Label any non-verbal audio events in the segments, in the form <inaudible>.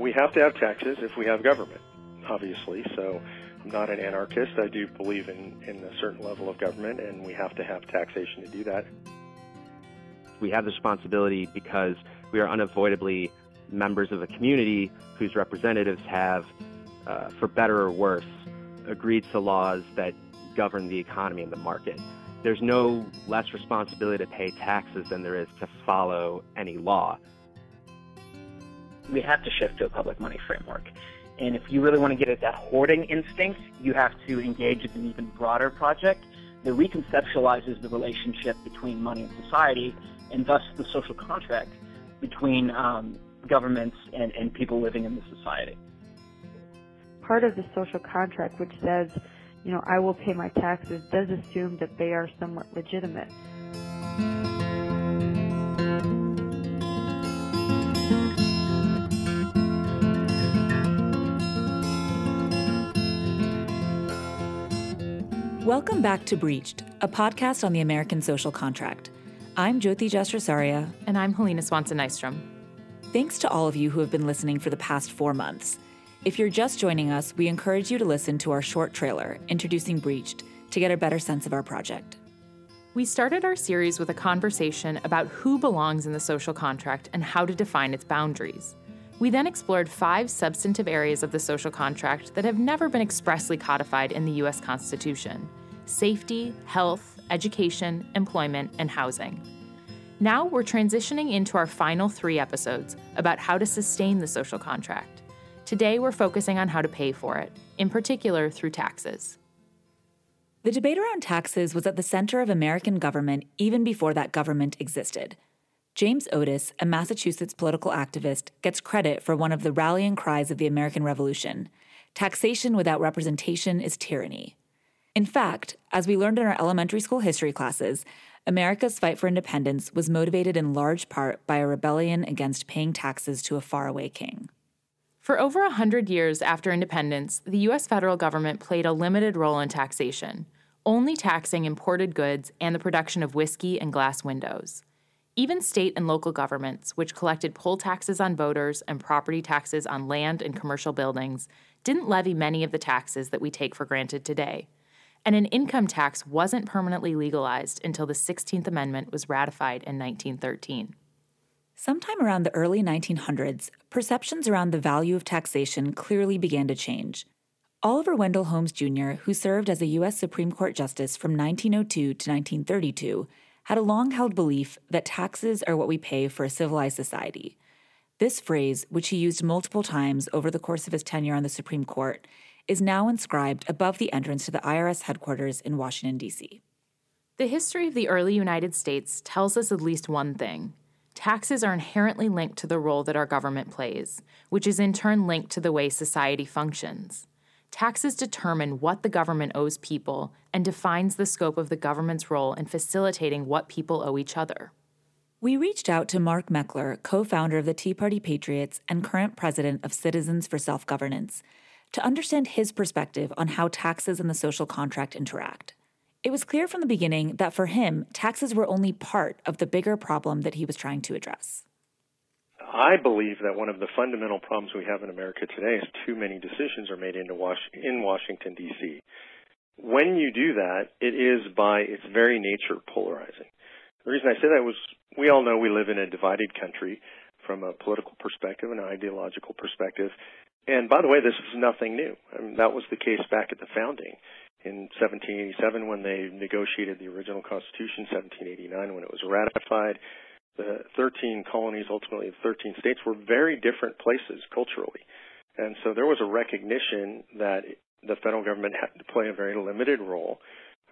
we have to have taxes if we have government, obviously. So I'm not an anarchist. I do believe in, in a certain level of government, and we have to have taxation to do that. We have the responsibility because we are unavoidably members of a community whose representatives have, uh, for better or worse, agreed to laws that govern the economy and the market. There's no less responsibility to pay taxes than there is to follow any law. We have to shift to a public money framework. And if you really want to get at that hoarding instinct, you have to engage in an even broader project that reconceptualizes the relationship between money and society, and thus the social contract between um, governments and, and people living in the society. Part of the social contract, which says, you know, I will pay my taxes, does assume that they are somewhat legitimate. Welcome back to Breached, a podcast on the American social contract. I'm Jyoti Jasrasaria. And I'm Helena Swanson Nystrom. Thanks to all of you who have been listening for the past four months. If you're just joining us, we encourage you to listen to our short trailer introducing Breached to get a better sense of our project. We started our series with a conversation about who belongs in the social contract and how to define its boundaries. We then explored five substantive areas of the social contract that have never been expressly codified in the U.S. Constitution safety, health, education, employment, and housing. Now we're transitioning into our final three episodes about how to sustain the social contract. Today we're focusing on how to pay for it, in particular through taxes. The debate around taxes was at the center of American government even before that government existed. James Otis, a Massachusetts political activist, gets credit for one of the rallying cries of the American Revolution taxation without representation is tyranny. In fact, as we learned in our elementary school history classes, America's fight for independence was motivated in large part by a rebellion against paying taxes to a faraway king. For over a hundred years after independence, the U.S. federal government played a limited role in taxation, only taxing imported goods and the production of whiskey and glass windows. Even state and local governments, which collected poll taxes on voters and property taxes on land and commercial buildings, didn't levy many of the taxes that we take for granted today. And an income tax wasn't permanently legalized until the 16th Amendment was ratified in 1913. Sometime around the early 1900s, perceptions around the value of taxation clearly began to change. Oliver Wendell Holmes Jr., who served as a U.S. Supreme Court Justice from 1902 to 1932, had a long held belief that taxes are what we pay for a civilized society. This phrase, which he used multiple times over the course of his tenure on the Supreme Court, is now inscribed above the entrance to the IRS headquarters in Washington, D.C. The history of the early United States tells us at least one thing. Taxes are inherently linked to the role that our government plays, which is in turn linked to the way society functions. Taxes determine what the government owes people and defines the scope of the government's role in facilitating what people owe each other. We reached out to Mark Meckler, co founder of the Tea Party Patriots and current president of Citizens for Self Governance, to understand his perspective on how taxes and the social contract interact. It was clear from the beginning that for him, taxes were only part of the bigger problem that he was trying to address. I believe that one of the fundamental problems we have in America today is too many decisions are made Was- in Washington, D.C. When you do that, it is by its very nature polarizing. The reason I say that was we all know we live in a divided country from a political perspective and an ideological perspective. And by the way, this is nothing new. I mean, that was the case back at the founding in 1787 when they negotiated the original Constitution, 1789 when it was ratified, the 13 colonies, ultimately the 13 states, were very different places culturally. And so there was a recognition that the federal government had to play a very limited role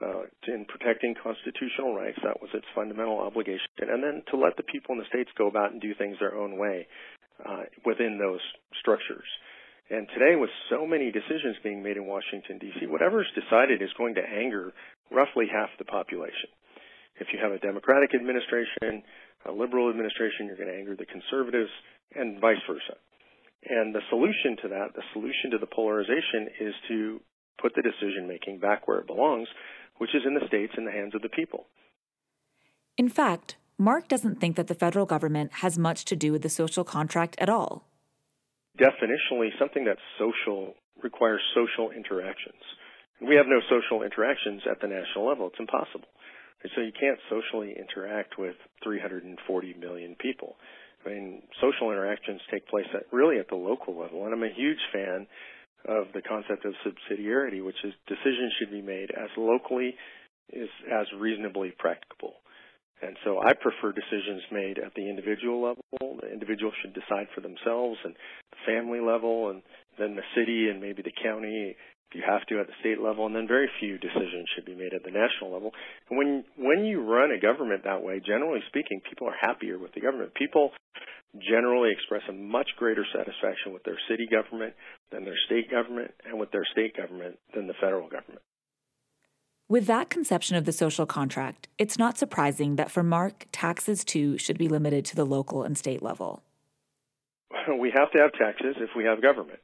uh, in protecting constitutional rights. That was its fundamental obligation. And then to let the people in the states go about and do things their own way uh, within those structures. And today, with so many decisions being made in Washington, D.C., whatever is decided is going to anger roughly half the population. If you have a Democratic administration, a liberal administration, you're going to anger the conservatives, and vice versa. And the solution to that, the solution to the polarization, is to put the decision making back where it belongs, which is in the states in the hands of the people. In fact, Mark doesn't think that the federal government has much to do with the social contract at all. Definitionally something that's social requires social interactions. We have no social interactions at the national level. It's impossible. And so you can't socially interact with 340 million people. I mean, social interactions take place at really at the local level, and I'm a huge fan of the concept of subsidiarity, which is decisions should be made as locally as, as reasonably practicable. And so I prefer decisions made at the individual level. The individual should decide for themselves and the family level and then the city and maybe the county if you have to at the state level and then very few decisions should be made at the national level. And when when you run a government that way, generally speaking, people are happier with the government. People generally express a much greater satisfaction with their city government than their state government and with their state government than the federal government. With that conception of the social contract, it's not surprising that for Mark, taxes too should be limited to the local and state level. <laughs> We have to have taxes if we have government,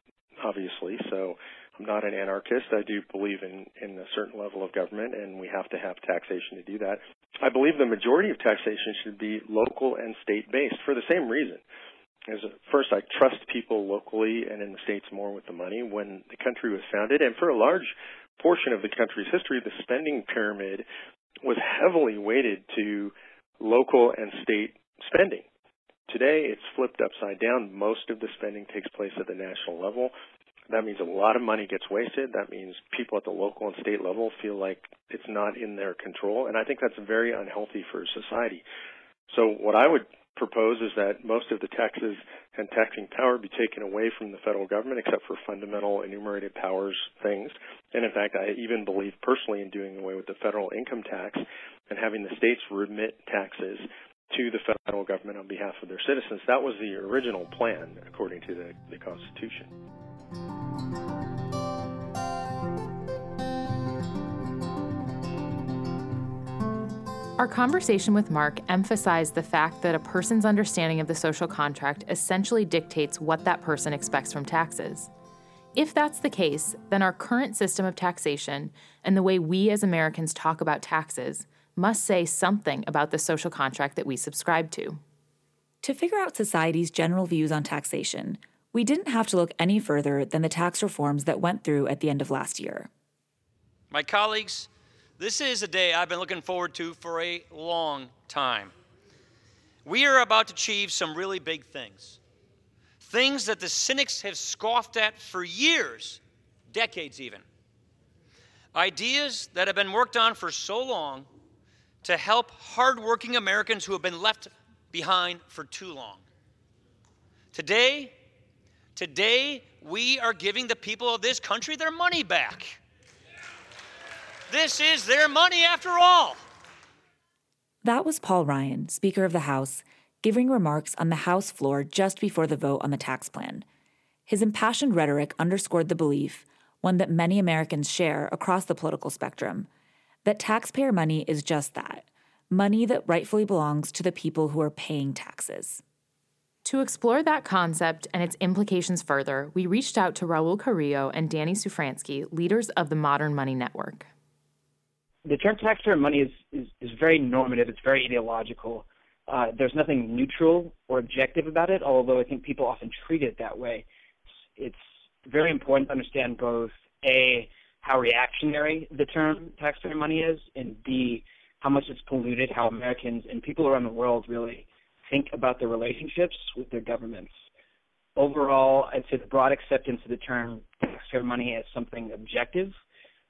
obviously. So I'm not an anarchist. I do believe in, in a certain level of government, and we have to have taxation to do that. I believe the majority of taxation should be local and state based for the same reason. As a, first, I trust people locally and in the states more with the money. When the country was founded, and for a large portion of the country's history, the spending pyramid was heavily weighted to local and state spending. Today, it's flipped upside down. Most of the spending takes place at the national level. That means a lot of money gets wasted. That means people at the local and state level feel like it's not in their control. And I think that's very unhealthy for society. So what I would propose is that most of the taxes and taxing power be taken away from the federal government except for fundamental enumerated powers things. And in fact, I even believe personally in doing away with the federal income tax and having the states remit taxes to the federal government on behalf of their citizens. That was the original plan according to the, the Constitution. Our conversation with Mark emphasized the fact that a person's understanding of the social contract essentially dictates what that person expects from taxes. If that's the case, then our current system of taxation and the way we as Americans talk about taxes must say something about the social contract that we subscribe to. To figure out society's general views on taxation, we didn't have to look any further than the tax reforms that went through at the end of last year. My colleagues, this is a day I've been looking forward to for a long time. We are about to achieve some really big things. Things that the cynics have scoffed at for years, decades even. Ideas that have been worked on for so long to help hardworking Americans who have been left behind for too long. Today, Today, we are giving the people of this country their money back. This is their money after all. That was Paul Ryan, Speaker of the House, giving remarks on the House floor just before the vote on the tax plan. His impassioned rhetoric underscored the belief, one that many Americans share across the political spectrum, that taxpayer money is just that money that rightfully belongs to the people who are paying taxes. To explore that concept and its implications further, we reached out to Raul Carrillo and Danny Sufransky, leaders of the Modern Money Network. The term taxpayer money is, is, is very normative, it's very ideological. Uh, there's nothing neutral or objective about it, although I think people often treat it that way. It's, it's very important to understand both A, how reactionary the term taxpayer money is, and B, how much it's polluted, how Americans and people around the world really think about their relationships with their governments. Overall, I'd say the broad acceptance of the term taxpayer money as something objective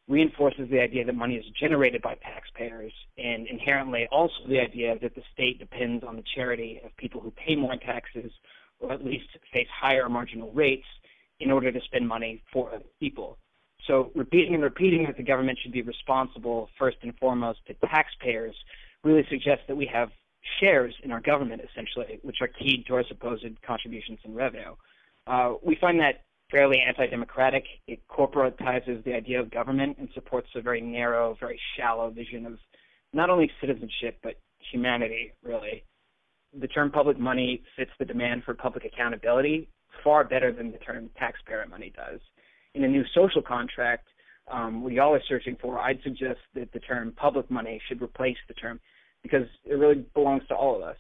reinforces the idea that money is generated by taxpayers and inherently also the idea that the state depends on the charity of people who pay more taxes or at least face higher marginal rates in order to spend money for other people. So repeating and repeating that the government should be responsible first and foremost to taxpayers really suggests that we have shares in our government, essentially, which are keyed to our supposed contributions and revenue. Uh, we find that fairly anti-democratic. It corporatizes the idea of government and supports a very narrow, very shallow vision of not only citizenship but humanity. Really, the term public money fits the demand for public accountability far better than the term taxpayer money does. In a new social contract, um, we all are searching for, I'd suggest that the term public money should replace the term because it really belongs to all of us.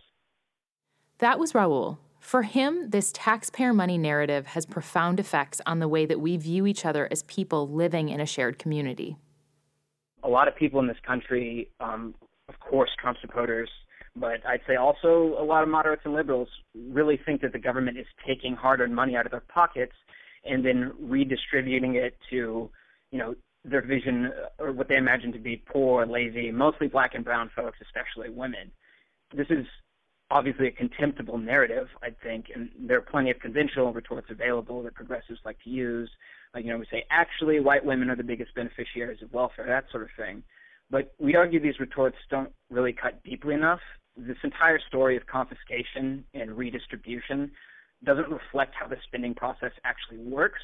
That was Raul. For him, this taxpayer money narrative has profound effects on the way that we view each other as people living in a shared community. A lot of people in this country, um, of course, Trump supporters, but I'd say also a lot of moderates and liberals really think that the government is taking hard-earned money out of their pockets and then redistributing it to, you know, their vision or what they imagine to be poor, lazy, mostly black and brown folks, especially women. This is obviously a contemptible narrative, I think, and there are plenty of conventional retorts available that progressives like to use. Like, you know, we say, actually, white women are the biggest beneficiaries of welfare, that sort of thing. But we argue these retorts don't really cut deeply enough. This entire story of confiscation and redistribution doesn't reflect how the spending process actually works.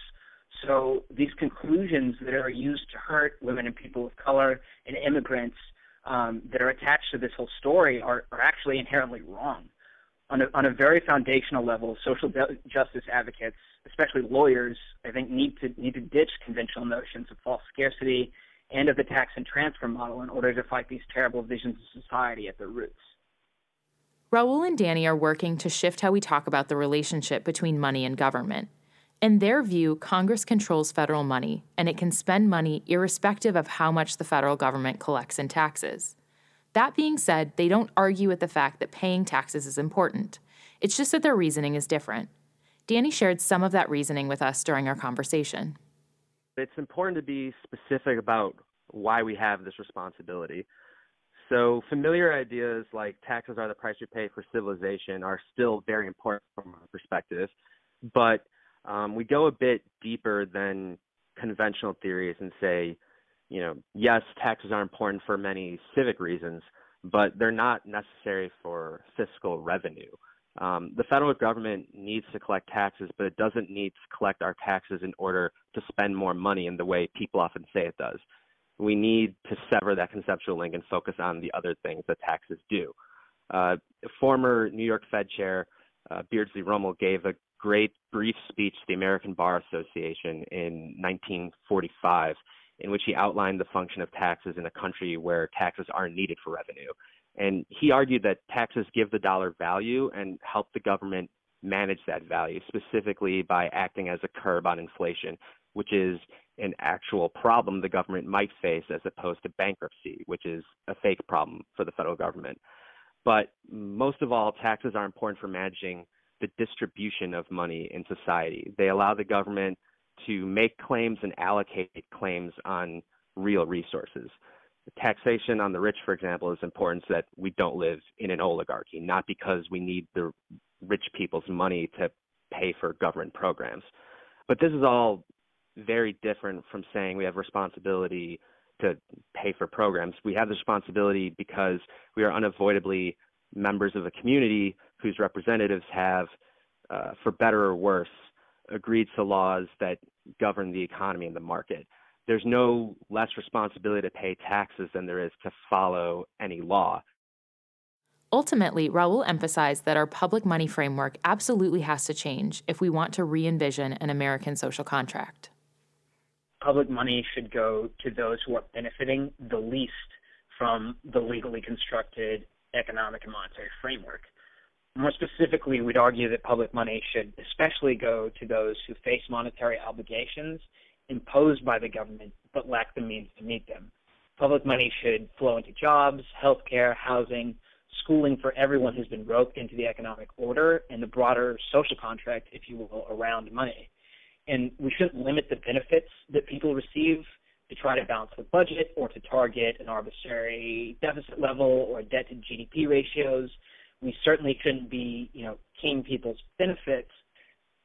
So these conclusions that are used to hurt women and people of color and immigrants um, that are attached to this whole story are, are actually inherently wrong. On a, on a very foundational level, social justice advocates, especially lawyers, I think need to need to ditch conventional notions of false scarcity and of the tax and transfer model in order to fight these terrible visions of society at their roots. Raul and Danny are working to shift how we talk about the relationship between money and government. In their view, Congress controls federal money, and it can spend money irrespective of how much the federal government collects in taxes. That being said, they don't argue with the fact that paying taxes is important. It's just that their reasoning is different. Danny shared some of that reasoning with us during our conversation. It's important to be specific about why we have this responsibility. So, familiar ideas like taxes are the price we pay for civilization are still very important from our perspective, but um, we go a bit deeper than conventional theories and say, you know, yes, taxes are important for many civic reasons, but they're not necessary for fiscal revenue. Um, the federal government needs to collect taxes, but it doesn't need to collect our taxes in order to spend more money in the way people often say it does. We need to sever that conceptual link and focus on the other things that taxes do. Uh, former New York Fed Chair uh, Beardsley Ruml gave a great brief speech to the American Bar Association in 1945, in which he outlined the function of taxes in a country where taxes aren't needed for revenue. And he argued that taxes give the dollar value and help the government manage that value, specifically by acting as a curb on inflation, which is an actual problem the government might face as opposed to bankruptcy, which is a fake problem for the federal government. But most of all, taxes are important for managing the distribution of money in society. They allow the government to make claims and allocate claims on real resources. Taxation on the rich, for example, is important so that we don't live in an oligarchy, not because we need the rich people's money to pay for government programs. But this is all very different from saying we have responsibility to pay for programs. We have the responsibility because we are unavoidably members of a community whose representatives have, uh, for better or worse, agreed to laws that govern the economy and the market. There's no less responsibility to pay taxes than there is to follow any law. Ultimately, Raul emphasized that our public money framework absolutely has to change if we want to re envision an American social contract. Public money should go to those who are benefiting the least from the legally constructed economic and monetary framework. More specifically, we'd argue that public money should especially go to those who face monetary obligations imposed by the government but lack the means to meet them. Public money should flow into jobs, healthcare, housing, schooling for everyone who's been roped into the economic order and the broader social contract, if you will, around money. And we shouldn't limit the benefits that people receive to try to balance the budget or to target an arbitrary deficit level or debt to GDP ratios. We certainly couldn't be, you know, keying people's benefits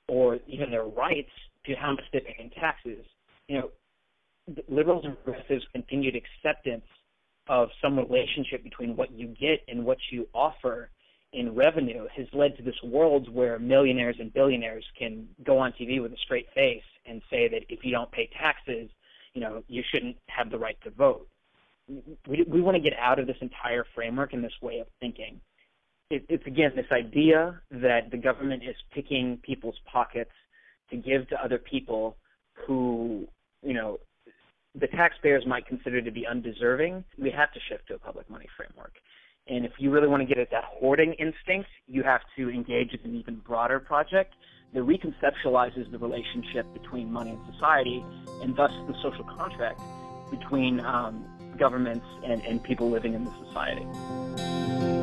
or even their rights to how much they pay in taxes. You know, liberals and progressives' continued acceptance of some relationship between what you get and what you offer in revenue has led to this world where millionaires and billionaires can go on TV with a straight face and say that if you don't pay taxes, you know, you shouldn't have the right to vote. We, we want to get out of this entire framework and this way of thinking. It, it's again this idea that the government is picking people's pockets to give to other people who, you know, the taxpayers might consider to be undeserving. We have to shift to a public money framework. And if you really want to get at that hoarding instinct, you have to engage in an even broader project that reconceptualizes the relationship between money and society, and thus the social contract between um, governments and, and people living in the society.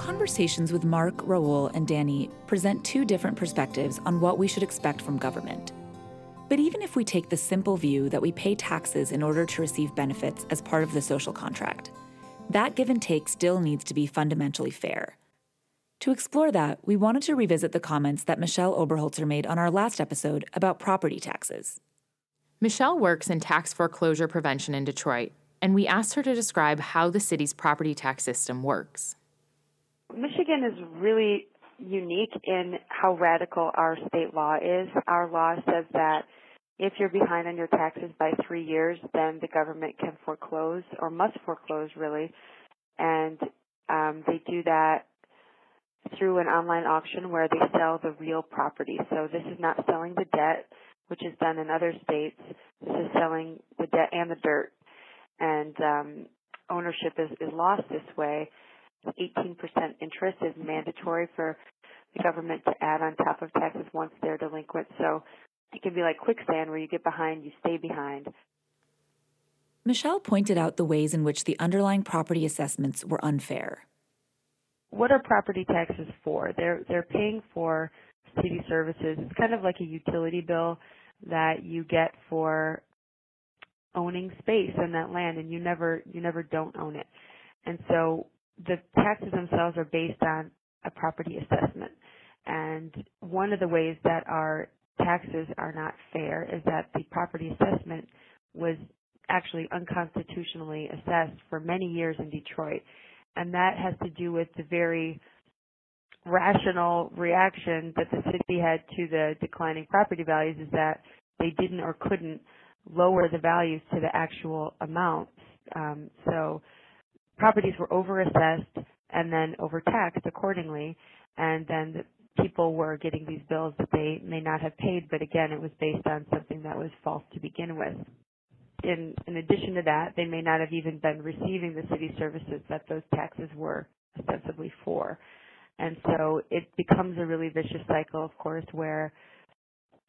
Conversations with Mark, Raul, and Danny present two different perspectives on what we should expect from government. But even if we take the simple view that we pay taxes in order to receive benefits as part of the social contract, that give and take still needs to be fundamentally fair. To explore that, we wanted to revisit the comments that Michelle Oberholtzer made on our last episode about property taxes. Michelle works in tax foreclosure prevention in Detroit, and we asked her to describe how the city's property tax system works. Michigan is really unique in how radical our state law is. Our law says that if you're behind on your taxes by three years, then the government can foreclose or must foreclose really. And um, they do that through an online auction where they sell the real property. So this is not selling the debt, which is done in other states. This is selling the debt and the dirt. And um, ownership is, is lost this way. 18% interest is mandatory for the government to add on top of taxes once they're delinquent. So it can be like quicksand where you get behind, you stay behind. Michelle pointed out the ways in which the underlying property assessments were unfair. What are property taxes for? They're they're paying for city services. It's kind of like a utility bill that you get for owning space in that land and you never you never don't own it. And so the taxes themselves are based on a property assessment. And one of the ways that our taxes are not fair is that the property assessment was actually unconstitutionally assessed for many years in Detroit. And that has to do with the very rational reaction that the city had to the declining property values is that they didn't or couldn't lower the values to the actual amounts. Um, so properties were overassessed and then overtaxed accordingly, and then the people were getting these bills that they may not have paid, but again, it was based on something that was false to begin with. In, in addition to that, they may not have even been receiving the city services that those taxes were ostensibly for. And so it becomes a really vicious cycle, of course, where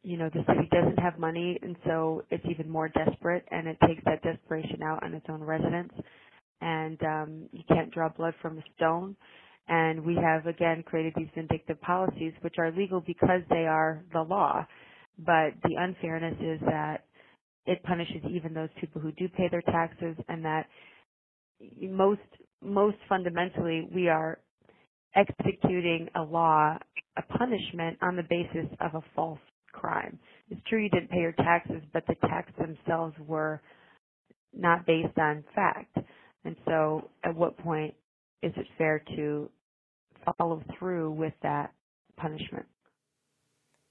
you know the city doesn't have money and so it's even more desperate and it takes that desperation out on its own residents and um, you can't draw blood from a stone. And we have again created these vindictive policies, which are legal because they are the law. But the unfairness is that it punishes even those people who do pay their taxes, and that most most fundamentally we are executing a law, a punishment on the basis of a false crime. It's true you didn't pay your taxes, but the taxes themselves were not based on fact. And so at what point is it fair to follow through with that punishment?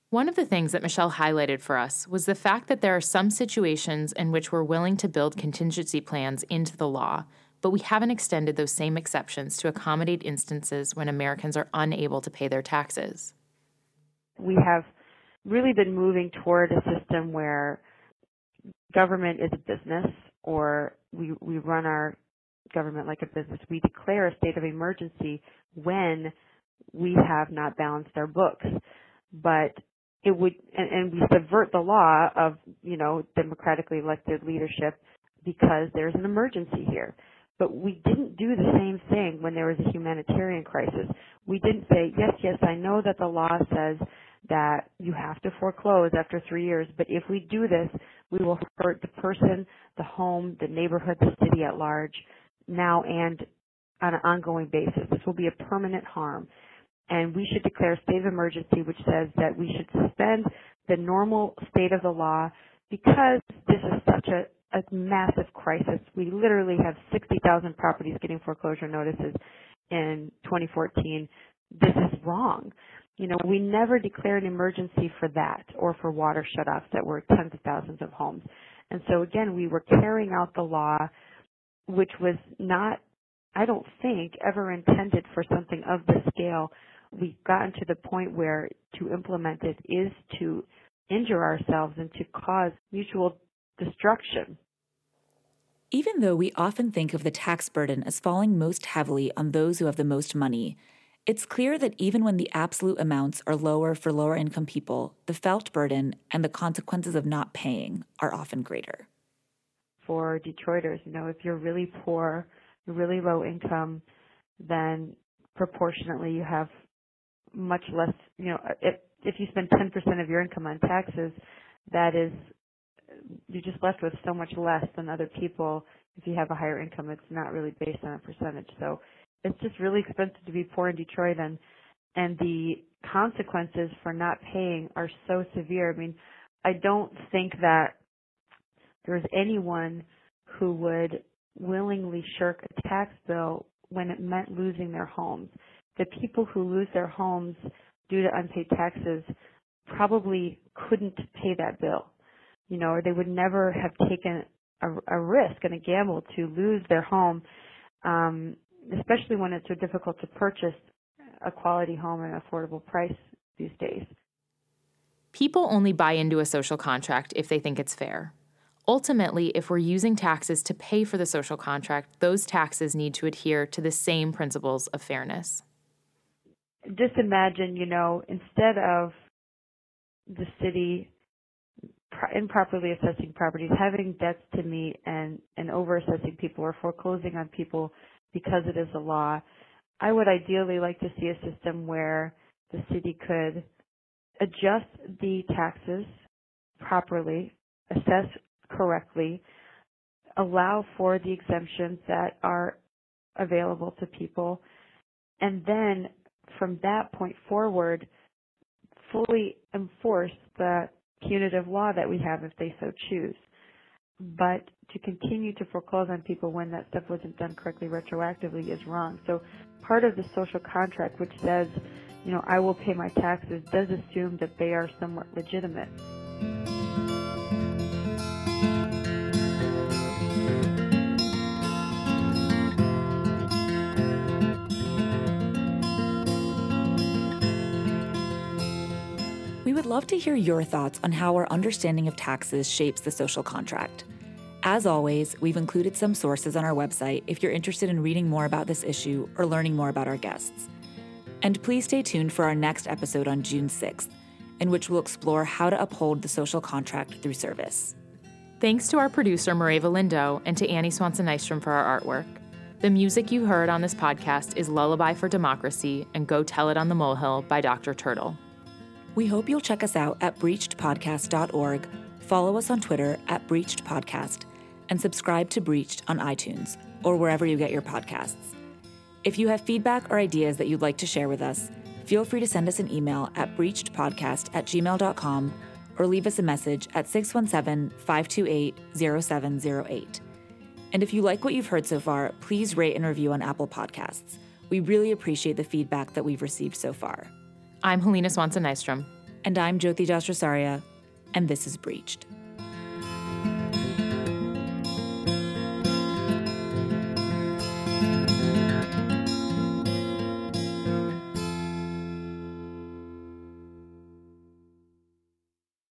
One of the things that Michelle highlighted for us was the fact that there are some situations in which we're willing to build contingency plans into the law, but we haven't extended those same exceptions to accommodate instances when Americans are unable to pay their taxes. We have really been moving toward a system where government is a business or we, we run our government like a business. We declare a state of emergency when we have not balanced our books. But it would, and, and we subvert the law of, you know, democratically elected leadership because there's an emergency here. But we didn't do the same thing when there was a humanitarian crisis. We didn't say, yes, yes, I know that the law says that you have to foreclose after three years, but if we do this, we will hurt the person, the home, the neighborhood, the city at large now and on an ongoing basis. This will be a permanent harm. And we should declare a state of emergency which says that we should suspend the normal state of the law because this is such a, a massive crisis. We literally have 60,000 properties getting foreclosure notices in 2014. This is wrong. You know, we never declare an emergency for that or for water shutoffs that were tens of thousands of homes. And so again, we were carrying out the law which was not, I don't think, ever intended for something of this scale. We've gotten to the point where to implement it is to injure ourselves and to cause mutual destruction. Even though we often think of the tax burden as falling most heavily on those who have the most money, it's clear that even when the absolute amounts are lower for lower income people, the felt burden and the consequences of not paying are often greater. For Detroiters, you know, if you're really poor, really low income, then proportionately you have much less, you know, uh, if, if you spend 10% of your income on taxes, that is, you're just left with so much less than other people. If you have a higher income, it's not really based on a percentage. So it's just really expensive to be poor in Detroit and, and the consequences for not paying are so severe. I mean, I don't think that there's anyone who would willingly shirk a tax bill when it meant losing their homes. The people who lose their homes due to unpaid taxes probably couldn't pay that bill, you know, or they would never have taken a, a risk and a gamble to lose their home, um, especially when it's so difficult to purchase a quality home at an affordable price these days. People only buy into a social contract if they think it's fair. Ultimately, if we're using taxes to pay for the social contract, those taxes need to adhere to the same principles of fairness. Just imagine, you know, instead of the city improperly assessing properties, having debts to meet and, and over assessing people or foreclosing on people because it is a law, I would ideally like to see a system where the city could adjust the taxes properly, assess correctly, allow for the exemptions that are available to people, and then from that point forward, fully enforce the punitive law that we have if they so choose. But to continue to foreclose on people when that stuff wasn't done correctly retroactively is wrong. So part of the social contract, which says, you know, I will pay my taxes, does assume that they are somewhat legitimate. Love to hear your thoughts on how our understanding of taxes shapes the social contract. As always, we've included some sources on our website if you're interested in reading more about this issue or learning more about our guests. And please stay tuned for our next episode on June 6th, in which we'll explore how to uphold the social contract through service. Thanks to our producer, Mareva Lindo, and to Annie Swanson Nystrom for our artwork. The music you heard on this podcast is Lullaby for Democracy and Go Tell It on the Molehill by Dr. Turtle. We hope you'll check us out at breachedpodcast.org, follow us on Twitter at breachedpodcast, and subscribe to Breached on iTunes or wherever you get your podcasts. If you have feedback or ideas that you'd like to share with us, feel free to send us an email at breachedpodcast at gmail.com or leave us a message at 617 528 0708. And if you like what you've heard so far, please rate and review on Apple Podcasts. We really appreciate the feedback that we've received so far. I'm Helena Swanson Nystrom. And I'm Jyoti Jasrasaria, and this is Breached.